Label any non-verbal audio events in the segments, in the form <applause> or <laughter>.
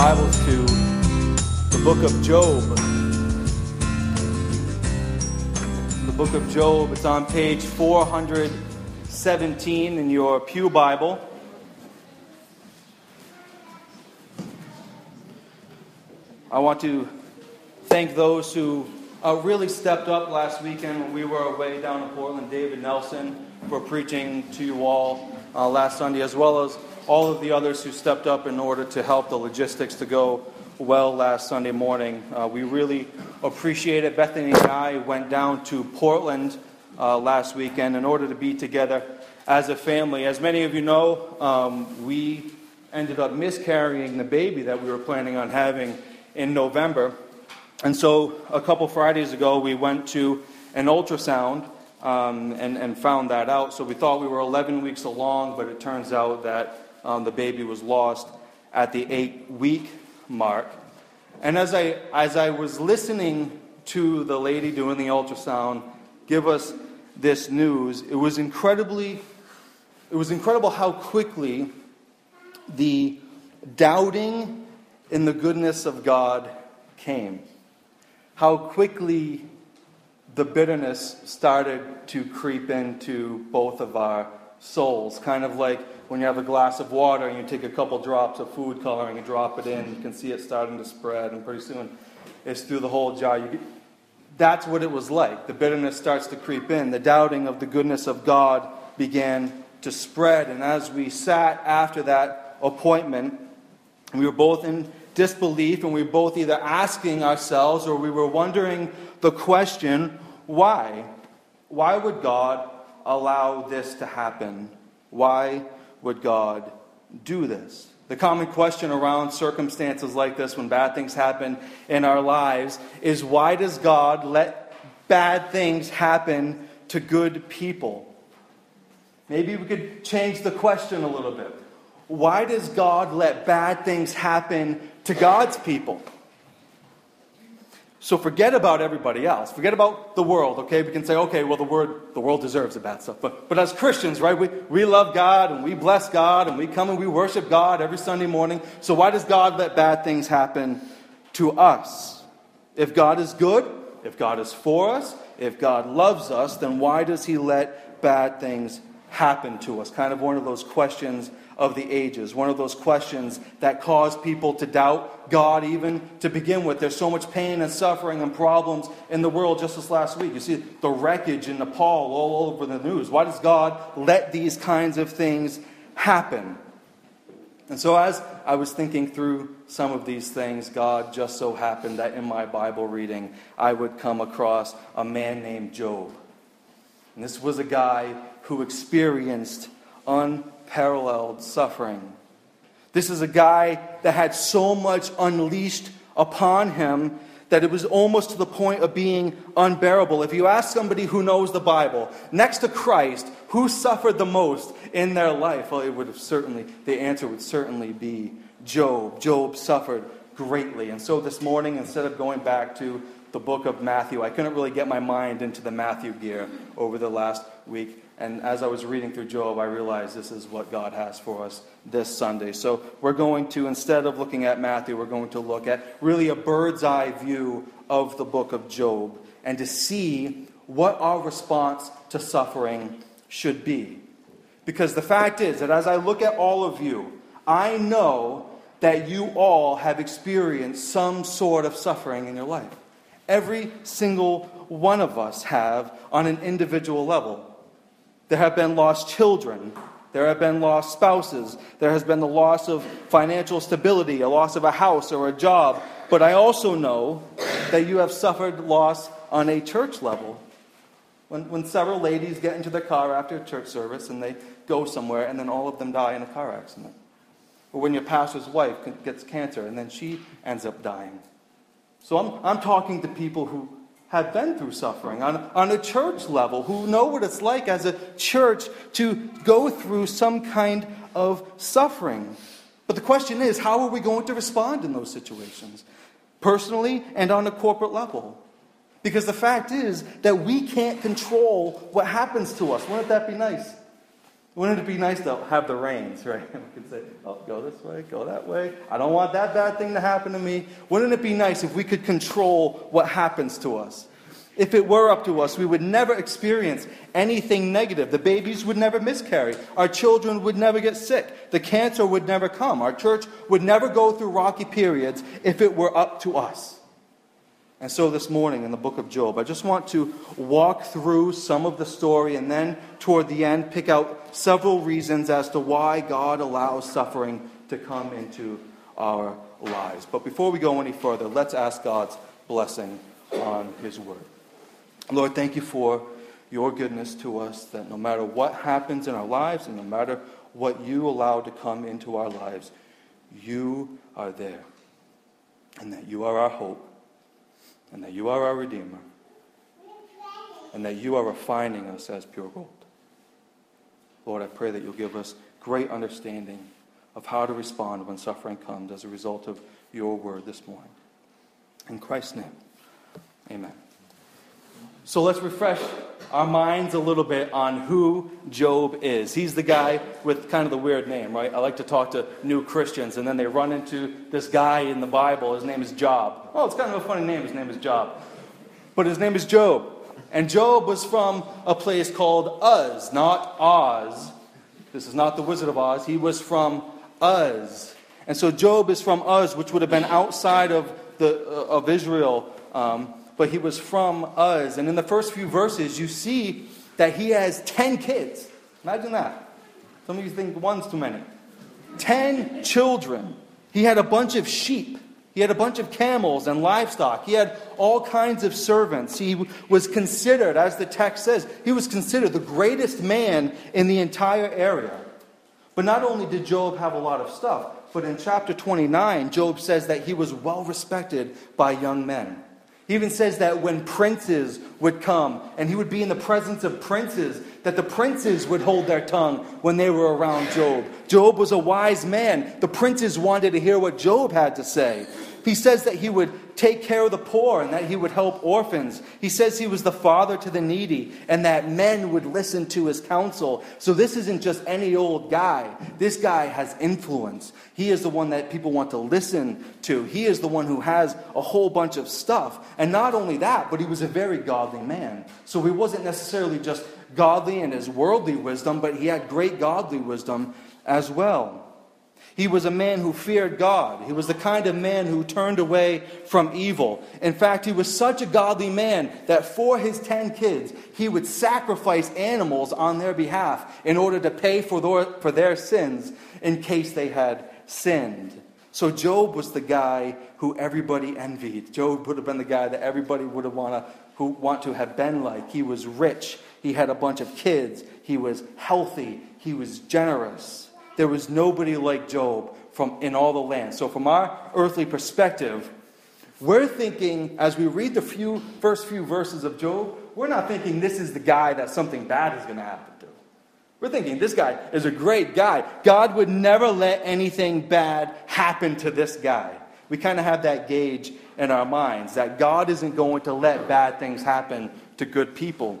Bibles to the book of Job. The book of Job, it's on page 417 in your Pew Bible. I want to thank those who uh, really stepped up last weekend when we were away down in Portland. David Nelson for preaching to you all uh, last Sunday, as well as all of the others who stepped up in order to help the logistics to go well last Sunday morning. Uh, we really appreciate it. Bethany and I went down to Portland uh, last weekend in order to be together as a family. As many of you know, um, we ended up miscarrying the baby that we were planning on having in November. And so a couple Fridays ago, we went to an ultrasound um, and, and found that out. So we thought we were 11 weeks along, but it turns out that um, the baby was lost at the eight week mark. And as I, as I was listening to the lady doing the ultrasound give us this news, it was incredibly, it was incredible how quickly the doubting in the goodness of God came. How quickly the bitterness started to creep into both of our souls, kind of like when you have a glass of water and you take a couple drops of food coloring and drop it in, you can see it starting to spread, and pretty soon it's through the whole jar. Get, that's what it was like. The bitterness starts to creep in. The doubting of the goodness of God began to spread. And as we sat after that appointment, we were both in disbelief, and we were both either asking ourselves or we were wondering the question why? Why would God allow this to happen? Why would God do this? The common question around circumstances like this, when bad things happen in our lives, is why does God let bad things happen to good people? Maybe we could change the question a little bit. Why does God let bad things happen to God's people? So forget about everybody else. Forget about the world, okay? We can say, okay, well, the, word, the world deserves the bad stuff. But, but as Christians, right, we, we love God and we bless God and we come and we worship God every Sunday morning. So why does God let bad things happen to us? If God is good, if God is for us, if God loves us, then why does He let bad things happen to us? Kind of one of those questions of the ages. One of those questions that cause people to doubt God, even to begin with. There's so much pain and suffering and problems in the world just this last week. You see the wreckage in Nepal all over the news. Why does God let these kinds of things happen? And so, as I was thinking through some of these things, God just so happened that in my Bible reading, I would come across a man named Job. And this was a guy who experienced un unparalleled suffering. This is a guy that had so much unleashed upon him that it was almost to the point of being unbearable. If you ask somebody who knows the Bible, next to Christ, who suffered the most in their life? Well, it would have certainly, the answer would certainly be Job. Job suffered greatly. And so this morning, instead of going back to the book of Matthew, I couldn't really get my mind into the Matthew gear over the last week. And as I was reading through Job, I realized this is what God has for us this Sunday. So we're going to, instead of looking at Matthew, we're going to look at really a bird's eye view of the book of Job and to see what our response to suffering should be. Because the fact is that as I look at all of you, I know that you all have experienced some sort of suffering in your life. Every single one of us have on an individual level. There have been lost children. There have been lost spouses. There has been the loss of financial stability, a loss of a house or a job. But I also know that you have suffered loss on a church level. When, when several ladies get into their car after church service and they go somewhere and then all of them die in a car accident. Or when your pastor's wife gets cancer and then she ends up dying. So I'm, I'm talking to people who have been through suffering on, on a church level, who know what it's like as a church to go through some kind of suffering. But the question is, how are we going to respond in those situations? Personally and on a corporate level. Because the fact is that we can't control what happens to us. Wouldn't that be nice? Wouldn't it be nice to have the reins, <laughs> right? We could say, oh, go this way, go that way. I don't want that bad thing to happen to me. Wouldn't it be nice if we could control what happens to us? If it were up to us, we would never experience anything negative. The babies would never miscarry. Our children would never get sick. The cancer would never come. Our church would never go through rocky periods if it were up to us. And so this morning in the book of Job, I just want to walk through some of the story and then toward the end pick out several reasons as to why God allows suffering to come into our lives. But before we go any further, let's ask God's blessing on his word. Lord, thank you for your goodness to us, that no matter what happens in our lives and no matter what you allow to come into our lives, you are there. And that you are our hope and that you are our Redeemer, and that you are refining us as pure gold. Lord, I pray that you'll give us great understanding of how to respond when suffering comes as a result of your word this morning. In Christ's name, amen. So let's refresh our minds a little bit on who Job is. He's the guy with kind of the weird name, right? I like to talk to new Christians, and then they run into this guy in the Bible. His name is Job. Oh, it's kind of a funny name. His name is Job. But his name is Job. And Job was from a place called Uz, not Oz. This is not the Wizard of Oz. He was from Uz. And so Job is from Uz, which would have been outside of, the, uh, of Israel. Um, but he was from Uz. And in the first few verses, you see that he has 10 kids. Imagine that. Some of you think one's too many. 10 children. He had a bunch of sheep. He had a bunch of camels and livestock. He had all kinds of servants. He was considered, as the text says, he was considered the greatest man in the entire area. But not only did Job have a lot of stuff, but in chapter 29, Job says that he was well respected by young men. He even says that when princes would come and he would be in the presence of princes, that the princes would hold their tongue when they were around Job. Job was a wise man. The princes wanted to hear what Job had to say. He says that he would take care of the poor and that he would help orphans. He says he was the father to the needy and that men would listen to his counsel. So this isn't just any old guy. This guy has influence. He is the one that people want to listen to. He is the one who has a whole bunch of stuff. And not only that, but he was a very godly man. So he wasn't necessarily just godly in his worldly wisdom, but he had great godly wisdom as well. He was a man who feared God. He was the kind of man who turned away from evil. In fact, he was such a godly man that for his 10 kids, he would sacrifice animals on their behalf in order to pay for their, for their sins in case they had sinned. So Job was the guy who everybody envied. Job would have been the guy that everybody would have want to, who want to have been like. He was rich. He had a bunch of kids. He was healthy. He was generous. There was nobody like Job from, in all the land. So, from our earthly perspective, we're thinking, as we read the few, first few verses of Job, we're not thinking this is the guy that something bad is going to happen to. We're thinking this guy is a great guy. God would never let anything bad happen to this guy. We kind of have that gauge in our minds that God isn't going to let bad things happen to good people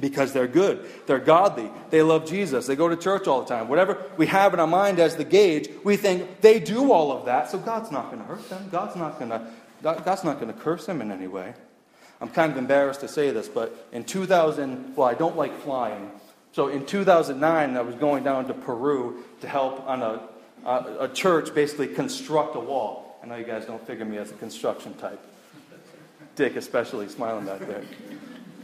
because they're good, they're godly, they love Jesus, they go to church all the time. Whatever we have in our mind as the gauge, we think they do all of that, so God's not going to hurt them. God's not going to God's not going to curse them in any way. I'm kind of embarrassed to say this, but in 2000, well, I don't like flying. So in 2009, I was going down to Peru to help on a, a, church basically construct a wall. I know you guys don't figure me as a construction type. Dick, especially, smiling back there.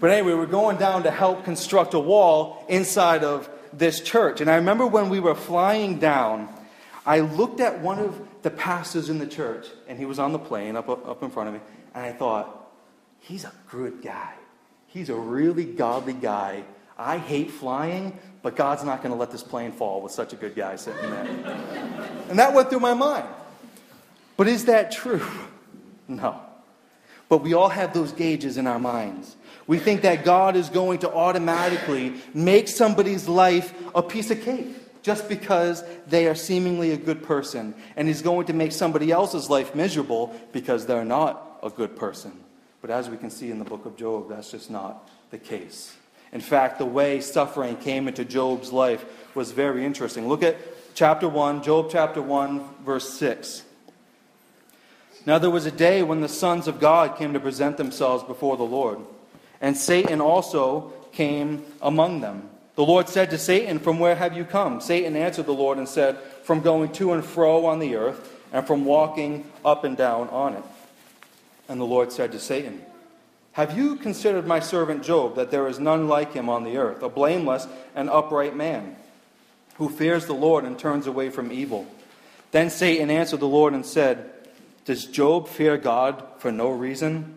But anyway, we're going down to help construct a wall inside of this church. And I remember when we were flying down, I looked at one of the pastors in the church, and he was on the plane up, up in front of me, and I thought, he's a good guy. He's a really godly guy. I hate flying, but God's not going to let this plane fall with such a good guy sitting there. <laughs> and that went through my mind. But is that true? <laughs> No. But we all have those gauges in our minds. We think that God is going to automatically make somebody's life a piece of cake just because they are seemingly a good person. And He's going to make somebody else's life miserable because they're not a good person. But as we can see in the book of Job, that's just not the case. In fact, the way suffering came into Job's life was very interesting. Look at chapter 1, Job chapter 1, verse 6. Now there was a day when the sons of God came to present themselves before the Lord, and Satan also came among them. The Lord said to Satan, From where have you come? Satan answered the Lord and said, From going to and fro on the earth, and from walking up and down on it. And the Lord said to Satan, Have you considered my servant Job, that there is none like him on the earth, a blameless and upright man, who fears the Lord and turns away from evil? Then Satan answered the Lord and said, Does Job fear God for no reason?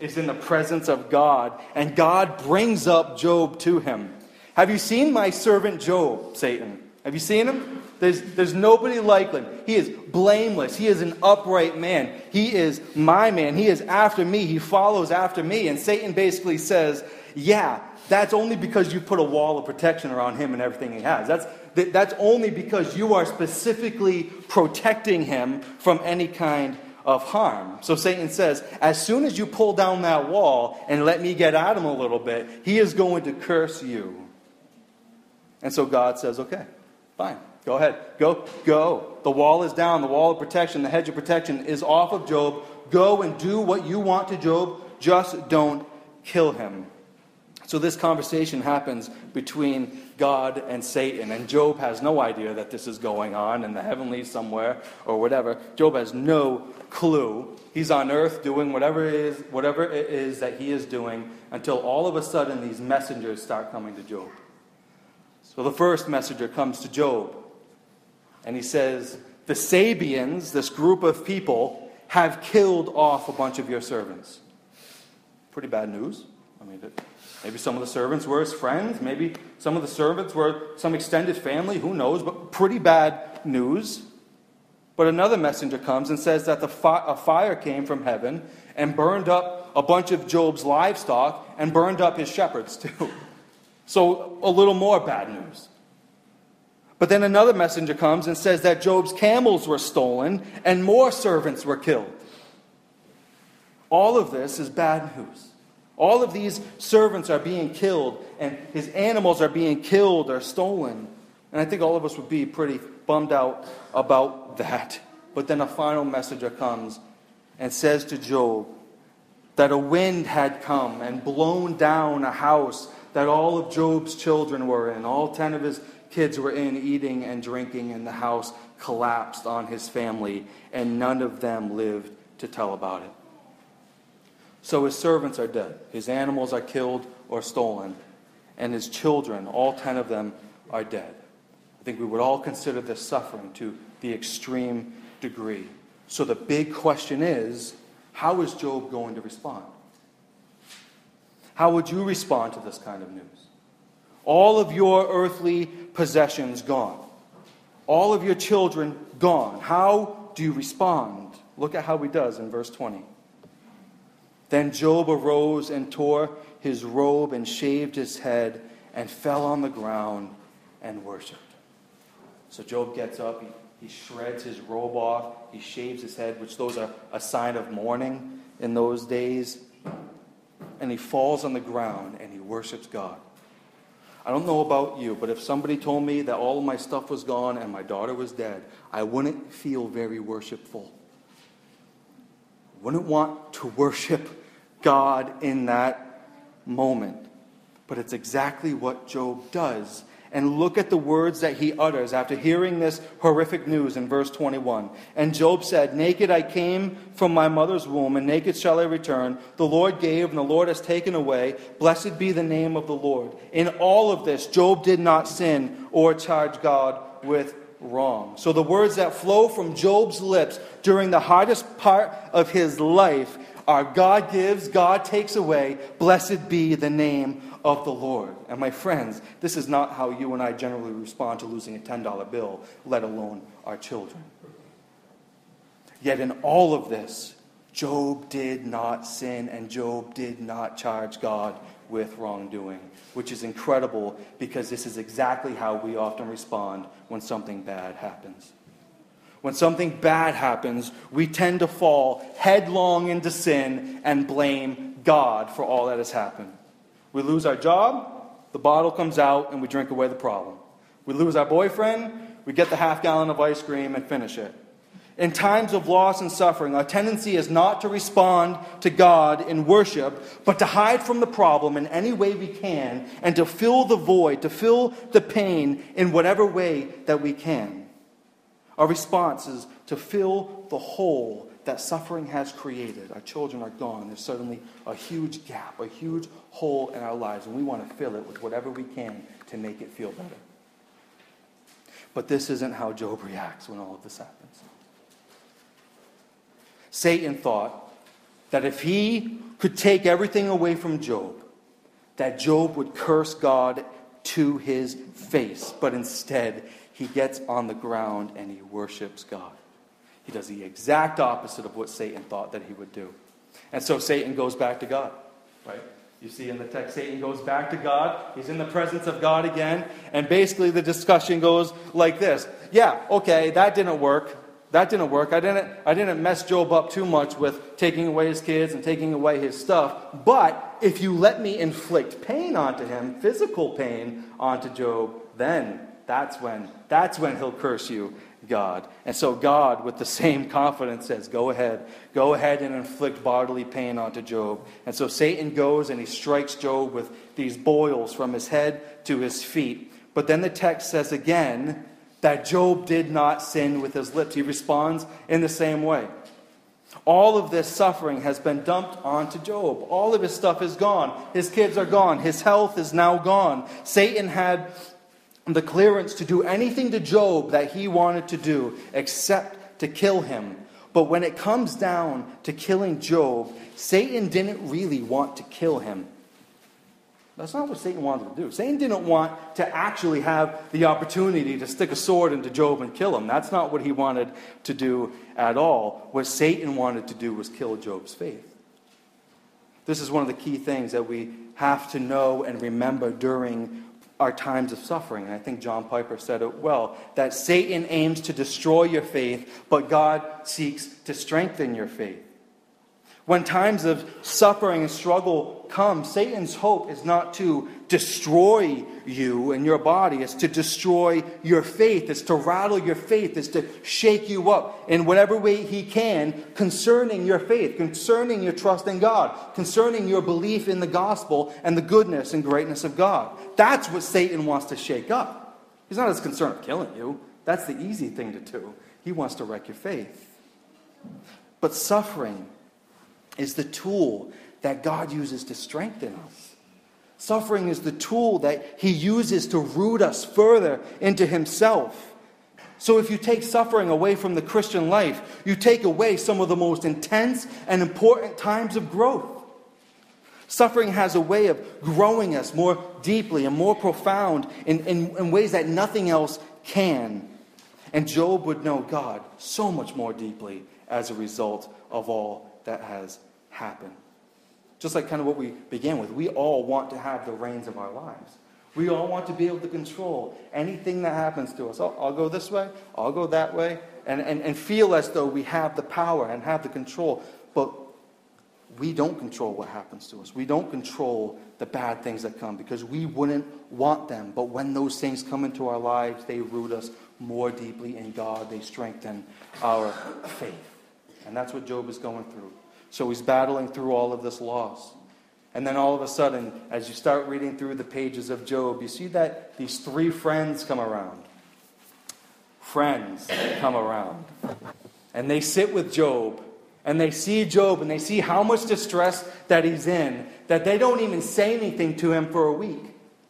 is in the presence of God, and God brings up Job to him. Have you seen my servant Job, Satan? Have you seen him? There's, there's nobody like him. He is blameless. He is an upright man. He is my man. He is after me. He follows after me. And Satan basically says, Yeah, that's only because you put a wall of protection around him and everything he has. That's, that's only because you are specifically protecting him from any kind of harm. So Satan says, as soon as you pull down that wall and let me get at him a little bit, he is going to curse you. And so God says, okay, fine. Go ahead. Go, go. The wall is down. The wall of protection, the hedge of protection is off of Job. Go and do what you want to Job. Just don't kill him. So this conversation happens between God and Satan. And Job has no idea that this is going on in the heavenlies somewhere or whatever. Job has no clue. He's on earth doing whatever it is, whatever it is that he is doing until all of a sudden these messengers start coming to Job. So the first messenger comes to Job and he says, The Sabeans, this group of people, have killed off a bunch of your servants. Pretty bad news. I mean, maybe some of the servants were his friends. Maybe some of the servants were some extended family. Who knows? But pretty bad news. But another messenger comes and says that fi- a fire came from heaven and burned up a bunch of Job's livestock and burned up his shepherds too. <laughs> So a little more bad news. But then another messenger comes and says that Job's camels were stolen and more servants were killed. All of this is bad news. All of these servants are being killed, and his animals are being killed or stolen. And I think all of us would be pretty bummed out about that. But then a final messenger comes and says to Job that a wind had come and blown down a house that all of Job's children were in. All ten of his kids were in eating and drinking, and the house collapsed on his family, and none of them lived to tell about it. So his servants are dead, his animals are killed or stolen, and his children, all ten of them, are dead I think we would all consider this suffering to the extreme degree. So the big question is how is Job going to respond? How would you respond to this kind of news? All of your earthly possessions gone, all of your children gone. How do you respond? Look at how he does in verse 20. Then Job arose and tore his robe and shaved his head and fell on the ground and worshiped. So Job gets up, he, shreds his robe off, he shaves his head, which those are a sign of mourning in those days, and he falls on the ground and he worships God. I don't know about you, but if somebody told me that all of my stuff was gone and my daughter was dead, I wouldn't feel very worshipful. Wouldn't want to worship God in that moment. But it's exactly what Job does and look at the words that he utters after hearing this horrific news in verse 21. And Job said, Naked I came from my mother's womb, and naked shall I return. The Lord gave, and the Lord has taken away. Blessed be the name of the Lord. In all of this, Job did not sin or charge God with wrong. So the words that flow from Job's lips during the hardest part of his life are God gives, God takes away. Blessed be the name of the Lord. And my friends, this is not how you and I generally respond to losing a $10 bill, let alone our children. Yet in all of this, Job did not sin and Job did not charge God with wrongdoing, which is incredible because this is exactly how we often respond when something bad happens. When something bad happens, we tend to fall headlong into sin and blame God for all that has happened. We lose our job, the bottle comes out, and we drink away the problem. We lose our boyfriend, we get the half gallon of ice cream and finish it. In times of loss and suffering, our tendency is not to respond to God in worship, but to hide from the problem in any way we can and to fill the void, to fill the pain in whatever way that we can. Our response is to fill the hole that suffering has created. Our children are gone. There's suddenly a huge gap, a huge hole in our lives, and we want to fill it with whatever we can to make it feel better. But this isn't how Job reacts when all of this happens. Satan thought that if he could take everything away from Job, that Job would curse God to his face. But instead, he gets on the ground and he worships God. He does the exact opposite of what Satan thought that he would do. And so Satan goes back to God, right? You see in the text, Satan goes back to God. He's in the presence of God again. And basically, the discussion goes like this Yeah, okay, that didn't work. That didn't work. I didn't, I didn't mess Job up too much with taking away his kids and taking away his stuff. But if you let me inflict pain onto him, physical pain onto Job, then that's when, that's when he'll curse you, God. And so God, with the same confidence, says, Go ahead. Go ahead and inflict bodily pain onto Job. And so Satan goes and he strikes Job with these boils from his head to his feet. But then the text says again, that Job did not sin with his lips. He responds in the same way. All of this suffering has been dumped onto Job. All of his stuff is gone. His kids are gone. His health is now gone. Satan had the clearance to do anything to Job that he wanted to do except to kill him. But when it comes down to killing Job, Satan didn't really want to kill him. That's not what Satan wanted to do. Satan didn't want to actually have the opportunity to stick a sword into Job and kill him. That's not what he wanted to do at all. What Satan wanted to do was kill Job's faith. This is one of the key things that we have to know and remember during our times of suffering. And I think John Piper said it well that Satan aims to destroy your faith, but God seeks to strengthen your faith. When times of suffering and struggle come, Satan's hope is not to destroy you and your body, it's to destroy your faith, it's to rattle your faith, it's to shake you up in whatever way he can concerning your faith, concerning your trust in God, concerning your belief in the gospel and the goodness and greatness of God. That's what Satan wants to shake up. He's not as concerned with killing you. That's the easy thing to do. He wants to wreck your faith. But suffering is the tool that God uses to strengthen us. Suffering is the tool that He uses to root us further into Himself. So, if you take suffering away from the Christian life, you take away some of the most intense and important times of growth. Suffering has a way of growing us more deeply and more profound in, in, in ways that nothing else can. And Job would know God so much more deeply as a result of all that has happen. Just like kind of what we began with, we all want to have the reins of our lives. We all want to be able to control anything that happens to us. Oh, I'll go this way, I'll go that way, and, and, and feel as though we have the power and have the control. But we don't control what happens to us. We don't control the bad things that come because we wouldn't want them. But when those things come into our lives, they root us more deeply in God, they strengthen our faith. And that's what Job is going through. So he's battling through all of this loss. And then all of a sudden, as you start reading through the pages of Job, you see that these three friends come around. Friends come around. And they sit with Job. And they see Job and they see how much distress that he's in, that they don't even say anything to him for a week.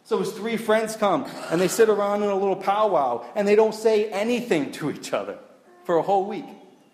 So his three friends come and they sit around in a little powwow and they don't say anything to each other for a whole week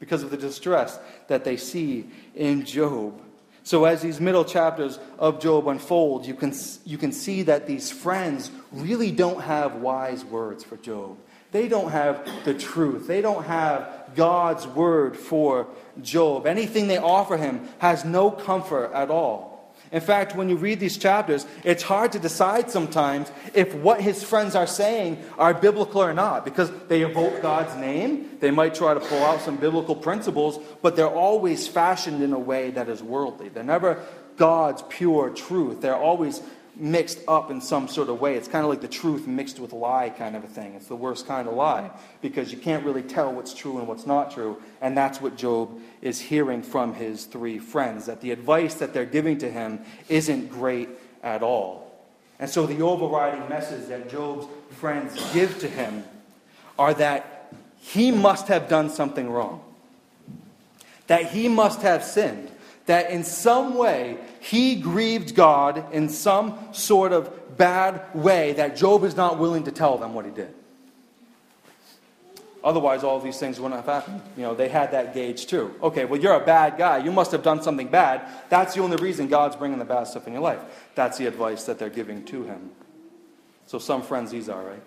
because of the distress that they see in Job. So, as these middle chapters of Job unfold, you can, you can see that these friends really don't have wise words for Job. They don't have the truth. They don't have God's word for Job. Anything they offer him has no comfort at all. In fact, when you read these chapters, it's hard to decide sometimes if what his friends are saying are biblical or not because they evoke God's name. They might try to pull out some biblical principles, but they're always fashioned in a way that is worldly. They're never God's pure truth. They're always mixed up in some sort of way. It's kind of like the truth mixed with lie kind of a thing. It's the worst kind of lie because you can't really tell what's true and what's not true. And that's what Job is hearing from his three friends that the advice that they're giving to him isn't great at all. And so the overriding message that Job's friends give to him are that he must have done something wrong. That he must have sinned that in some way he grieved God in some sort of bad way that Job is not willing to tell them what he did. Otherwise, all these things wouldn't have happened. You know, they had that gauge too. Okay, well, you're a bad guy. You must have done something bad. That's the only reason God's bringing the bad stuff in your life. That's the advice that they're giving to him. So, some friends these are, right?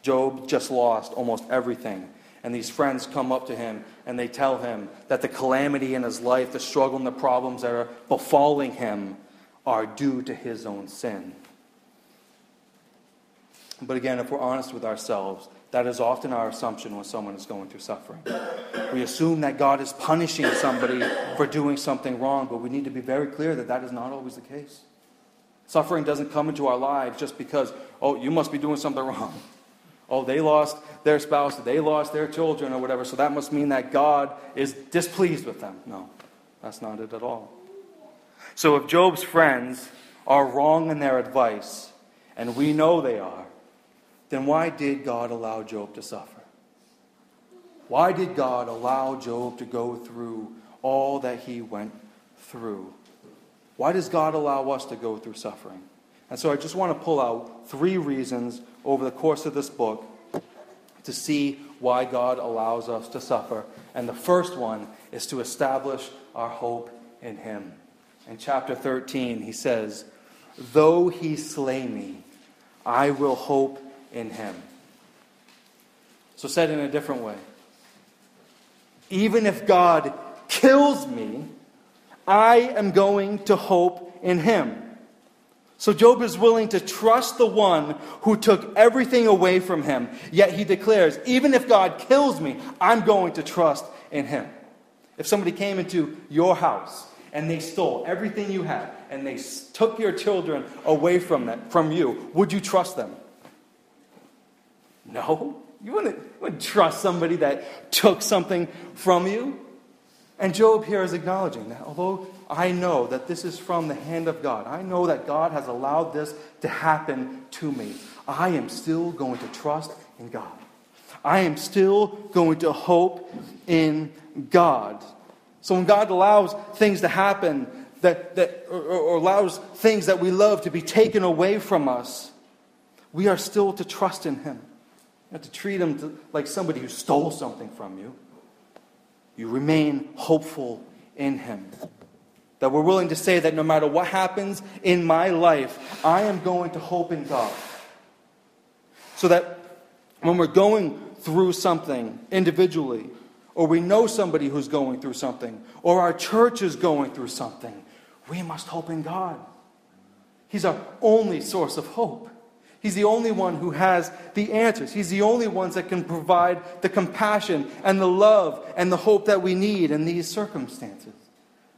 Job just lost almost everything and these friends come up to him and they tell him that the calamity in his life, the struggle and the problems that are befalling him are due to his own sin. But again, if we're honest with ourselves, that is often our assumption when someone is going through suffering. We assume that God is punishing somebody for doing something wrong, but we need to be very clear that that is not always the case. Suffering doesn't come into our lives just because, oh, you must be doing something wrong. Oh, they lost their spouse, they lost their children, or whatever, so that must mean that God is displeased with them. No, that's not it at all. So if Job's friends are wrong in their advice, and we know they are, then why did God allow Job to suffer? Why did God allow Job to go through all that he went through? Why does God allow us to go through suffering? And so I just want to pull out three reasons over the course of this book to see why God allows us to suffer. And the first one is to establish our hope in Him. In chapter 13, he says, Though he slay me, I will hope in him. So, said in a different way, even if God kills me, I am going to hope in him. So Job is willing to trust the one who took everything away from him. Yet he declares, even if God kills me, I'm going to trust in him. If somebody came into your house and they stole everything you had and they took your children away from them, from you, would you trust them? No. You wouldn't, you wouldn't trust somebody that took something from you. And Job here is acknowledging that although I know that this is from the hand of God, I know that God has allowed this to happen to me, I am still going to trust in God. I am still going to hope in God. So when God allows things to happen that, that or, or allows things that we love to be taken away from us, we are still to trust in Him. Have to treat Him to, like somebody who stole something from you. You remain hopeful in Him. That we're willing to say that no matter what happens in my life, I am going to hope in God. So that when we're going through something individually, or we know somebody who's going through something, or our church is going through something, we must hope in God. He's our only source of hope. He's the only one who has the answers. He's the only one that can provide the compassion and the love and the hope that we need in these circumstances.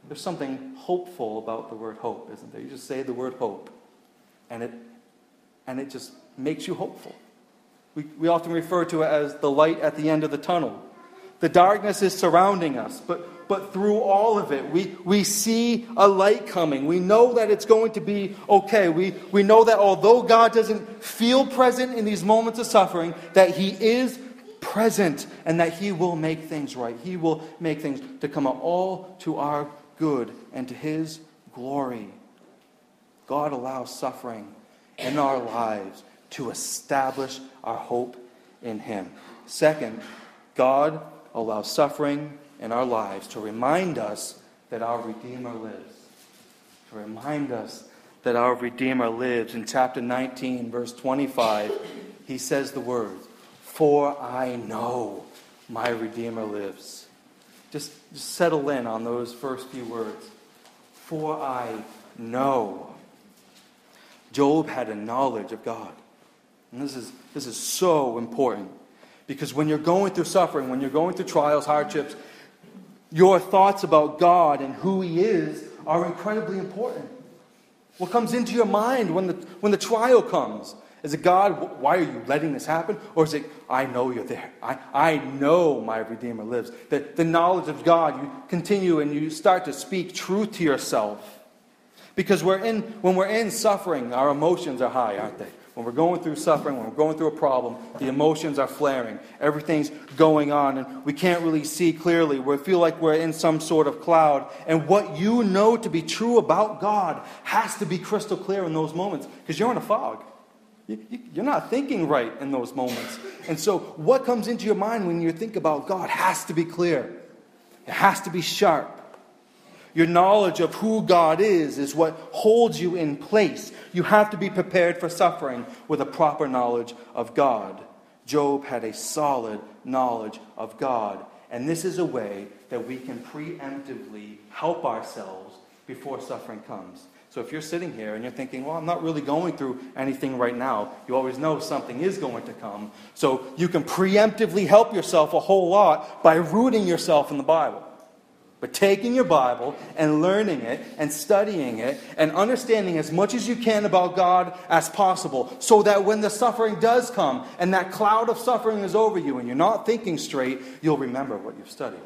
There's something hopeful about the word hope, isn't there? You just say the word hope, and it, and it just makes you hopeful. We, we often refer to it as the light at the end of the tunnel. The darkness is surrounding us, but, but through all of it, we, we see a light coming. We know that it's going to be okay. We, we know that although God doesn't feel present in these moments of suffering, that He is present and that He will make things right. He will make things to come out all to our good and to His glory. God allows suffering in our lives to establish our hope in Him. Second, God allows suffering in our lives to remind us that our Redeemer lives. To remind us that our Redeemer lives. In chapter 19, verse 25, he says the words, For I know my Redeemer lives. Just, just settle in on those first few words. For I know. Job had a knowledge of God. And this is, this is so important. Because when you're going through suffering, when you're going through trials, hardships, your thoughts about God and who He is are incredibly important. What comes into your mind when the, when the trial comes? Is it God, why are you letting this happen? Or is it, I know you're there. I, I know my Redeemer lives. The, the knowledge of God, you continue and you start to speak truth to yourself. Because we're in, when we're in suffering, our emotions are high, aren't they? When we're going through suffering, when we're going through a problem, the emotions are flaring. Everything's going on, and we can't really see clearly. We feel like we're in some sort of cloud. And what you know to be true about God has to be crystal clear in those moments because you're in a fog. You're not thinking right in those moments. And so, what comes into your mind when you think about God has to be clear, it has to be sharp. Your knowledge of who God is is what holds you in place. You have to be prepared for suffering with a proper knowledge of God. Job had a solid knowledge of God. And this is a way that we can preemptively help ourselves before suffering comes. So if you're sitting here and you're thinking, well, I'm not really going through anything right now, you always know something is going to come. So you can preemptively help yourself a whole lot by rooting yourself in the Bible. But taking your Bible and learning it and studying it and understanding as much as you can about God as possible so that when the suffering does come and that cloud of suffering is over you and you're not thinking straight, you'll remember what you've studied.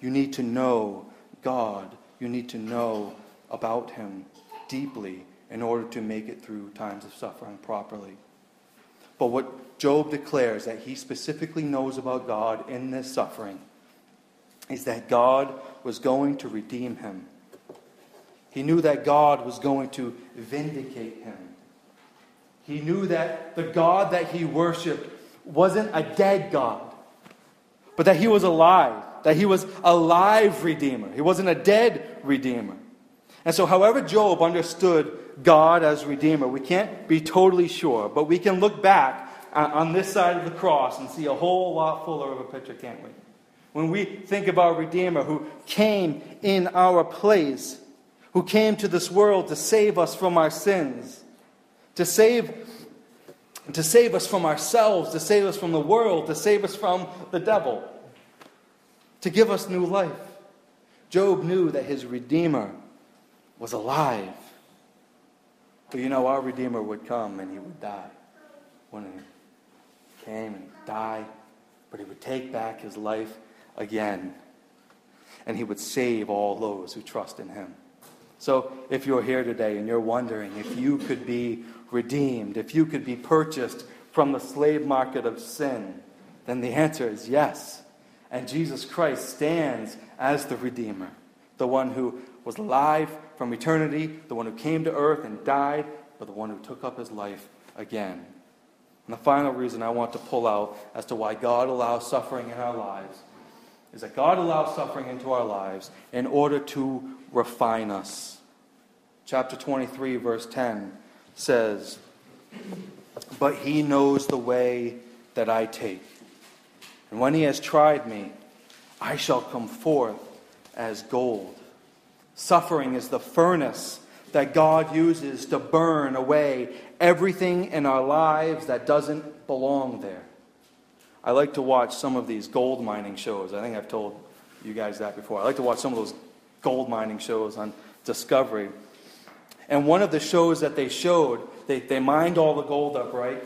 You need to know God. You need to know about Him deeply in order to make it through times of suffering properly. But what Job declares that he specifically knows about God in this suffering is that God was going to redeem him. He knew that God was going to vindicate him. He knew that the God that he worshiped wasn't a dead God, but that he was alive, that he was a live Redeemer. He wasn't a dead Redeemer. And so, however, Job understood God as Redeemer, we can't be totally sure, but we can look back on this side of the cross and see a whole lot fuller of a picture, can't we? When we think of our Redeemer who came in our place, who came to this world to save us from our sins, to save, to save us from ourselves, to save us from the world, to save us from the devil, to give us new life. Job knew that his Redeemer was alive. But you know, our Redeemer would come and he would die. When he came and died, but he would take back his life again. And he would save all those who trust in him. So if you're here today and you're wondering if you could be redeemed, if you could be purchased from the slave market of sin, then the answer is yes. And Jesus Christ stands as the Redeemer, the one who was alive from eternity, the one who came to earth and died, but the one who took up his life again. And the final reason I want to pull out as to why God allows suffering in our lives is that God allows suffering into our lives in order to refine us. Chapter 23, verse 10 says, But he knows the way that I take. And when he has tried me, I shall come forth as gold. Suffering is the furnace that God uses to burn away everything in our lives that doesn't belong there. I like to watch some of these gold mining shows. I think I've told you guys that before. I like to watch some of those gold mining shows on Discovery. And one of the shows that they showed, they, they mined all the gold up, right?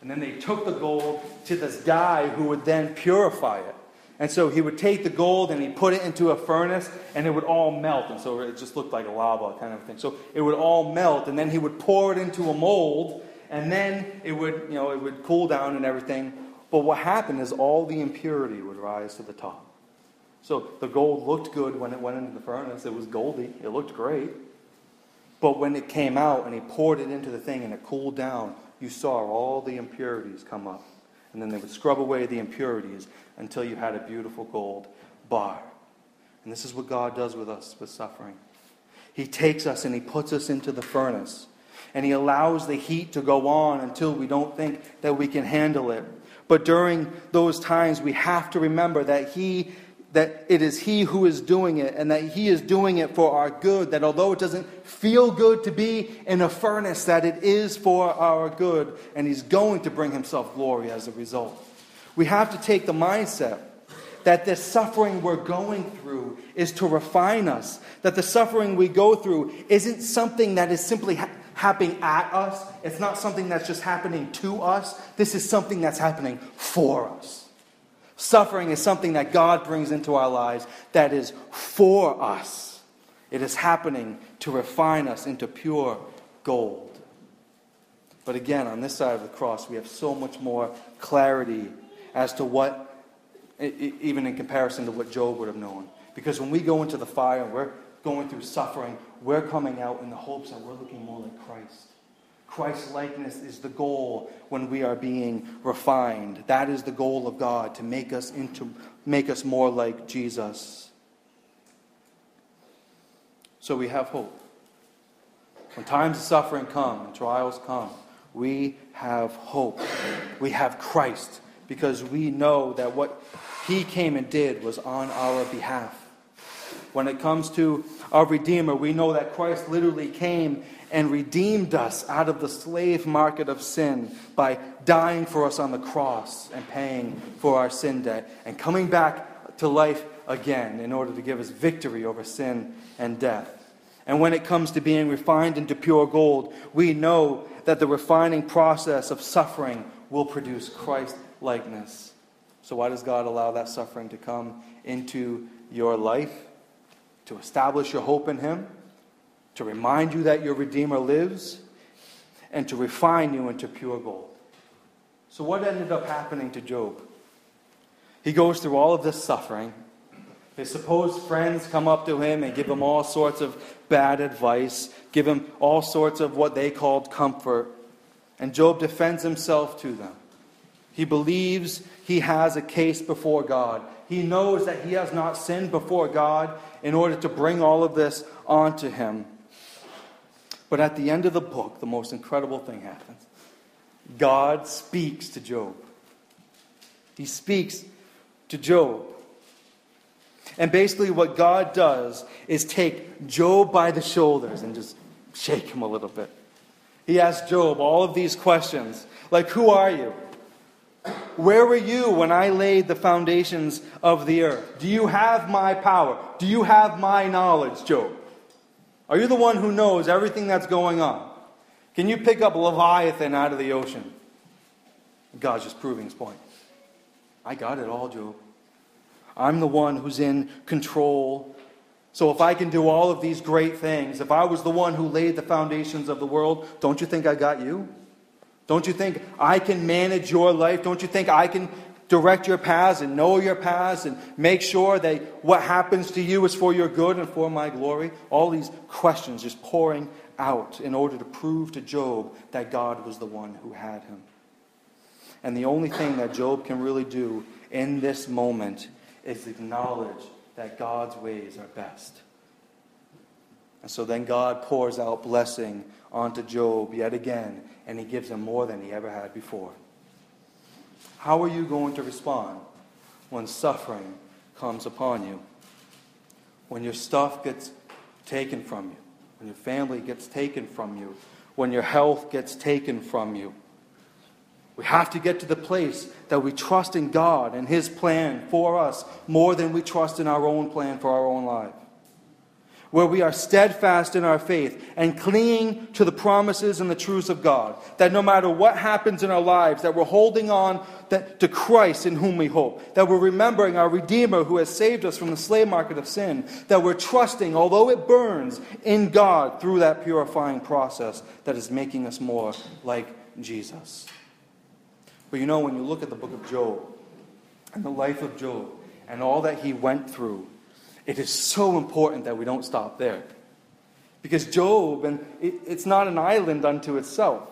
And then they took the gold to this guy who would then purify it. And so he would take the gold and he put it into a furnace and it would all melt. And so it just looked like a lava kind of thing. So it would all melt and then he would pour it into a mold and then it would, you know, it would cool down and everything. But what happened is all the impurity would rise to the top. So the gold looked good when it went into the furnace. It was goldy. It looked great. But when it came out and he poured it into the thing and it cooled down, you saw all the impurities come up. And then they would scrub away the impurities until you had a beautiful gold bar. And this is what God does with us with suffering. He takes us and He puts us into the furnace. And He allows the heat to go on until we don't think that we can handle it. But during those times, we have to remember that He that it is He who is doing it and that He is doing it for our good. That although it doesn't feel good to be in a furnace, that it is for our good and He's going to bring Himself glory as a result. We have to take the mindset that the suffering we're going through is to refine us, that the suffering we go through isn't something that is simply ha- happening at us, it's not something that's just happening to us. This is something that's happening for us. Suffering is something that God brings into our lives that is for us. It is happening to refine us into pure gold. But again, on this side of the cross, we have so much more clarity as to what even in comparison to what Job would have known. Because when we go into the fire and we're going through suffering, we're coming out in the hopes that we're looking more like Christ. Christ's likeness is the goal when we are being refined. That is the goal of God to make us into make us more like Jesus. So we have hope. When times of suffering come and trials come, we have hope. We have Christ because we know that what he came and did was on our behalf. When it comes to our Redeemer, we know that Christ literally came and redeemed us out of the slave market of sin by dying for us on the cross and paying for our sin debt and coming back to life again in order to give us victory over sin and death. And when it comes to being refined into pure gold, we know that the refining process of suffering will produce Christ likeness. So, why does God allow that suffering to come into your life? To establish your hope in Him, to remind you that your Redeemer lives, and to refine you into pure gold. So, what ended up happening to Job? He goes through all of this suffering. His supposed friends come up to him and give him all sorts of bad advice, give him all sorts of what they called comfort. And Job defends himself to them. He believes he has a case before God. He knows that he has not sinned before God in order to bring all of this onto him. But at the end of the book, the most incredible thing happens. God speaks to Job. He speaks to Job. And basically, what God does is take Job by the shoulders and just shake him a little bit. He asks Job all of these questions like, Who are you? Where were you when I laid the foundations of the earth? Do you have my power? Do you have my knowledge, Job? Are you the one who knows everything that's going on? Can you pick up Leviathan out of the ocean? God's just proving his point. I got it all, Job. I'm the one who's in control. So if I can do all of these great things, if I was the one who laid the foundations of the world, don't you think I got you? Don't you think I can manage your life? Don't you think I can direct your paths and know your paths and make sure that what happens to you is for your good and for my glory? All these questions just pouring out in order to prove to Job that God was the one who had him. And the only thing that Job can really do in this moment is acknowledge that God's ways are best. And so then God pours out blessing onto Job yet again and he gives him more than he ever had before. How are you going to respond when suffering comes upon you? When your stuff gets taken from you, when your family gets taken from you, when your health gets taken from you. We have to get to the place that we trust in God and His plan for us more than we trust in our own plan for our own lives where we are steadfast in our faith and clinging to the promises and the truths of God. That no matter what happens in our lives, that we're holding on to Christ in whom we hope. That we're remembering our Redeemer who has saved us from the slave market of sin. That we're trusting, although it burns, in God through that purifying process that is making us more like Jesus. But you know, when you look at the book of Job and the life of Job and all that he went through, it is so important that we don't stop there. Because Job, and it, it's not an island unto itself.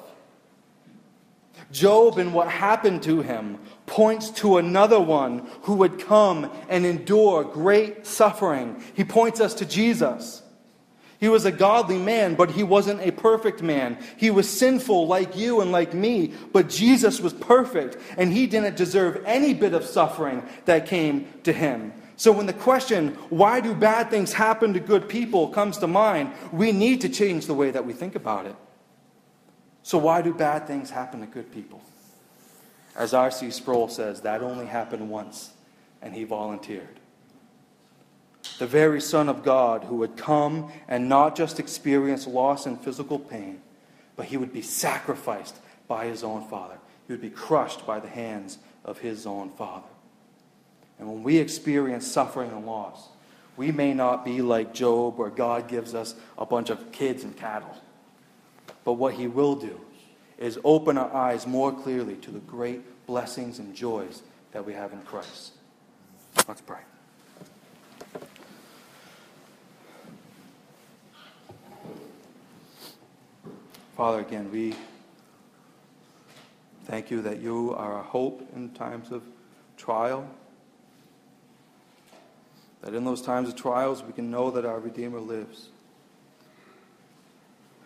Job and what happened to him points to another one who would come and endure great suffering. He points us to Jesus. He was a godly man, but he wasn't a perfect man. He was sinful like you and like me, but Jesus was perfect, and he didn't deserve any bit of suffering that came to him. So when the question, why do bad things happen to good people, comes to mind, we need to change the way that we think about it. So, why do bad things happen to good people? As R.C. Sproul says, that only happened once, and he volunteered the very Son of God, who would come and not just experience loss and physical pain, but he would be sacrificed by his own Father. He would be crushed by the hands of his own Father. And when we experience suffering and loss, we may not be like Job, where God gives us a bunch of kids and cattle. But what he will do is open our eyes more clearly to the great blessings and joys that we have in Christ. Let's pray. Father, again, we thank you that you are our hope in times of trial. That in those times of trials, we can know that our Redeemer lives.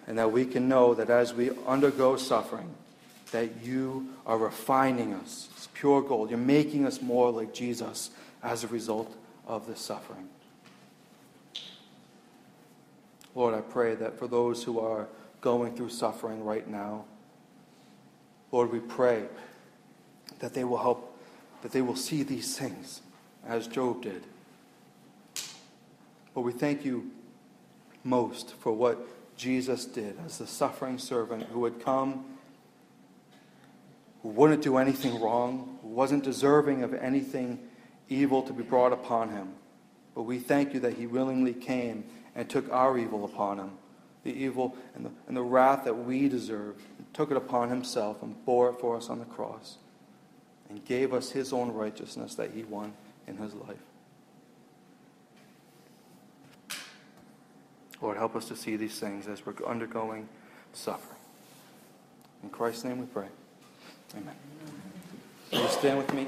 And that we can know that as we undergo suffering, that you are refining us. It's pure gold. You're making us more like Jesus as a result of this suffering. Lord, I pray that for those who are going through suffering right now. Lord, we pray that they will help, that they will see these things as Job did. But we thank you most for what Jesus did as the suffering servant who would come, who wouldn't do anything wrong, who wasn't deserving of anything evil to be brought upon him. But we thank you that he willingly came and took our evil upon him the evil and the, and the wrath that we deserved, took it upon himself and bore it for us on the cross, and gave us his own righteousness that he won in his life. Lord, help us to see these things as we're undergoing suffering. In Christ's name we pray. Amen. Will you stand with me?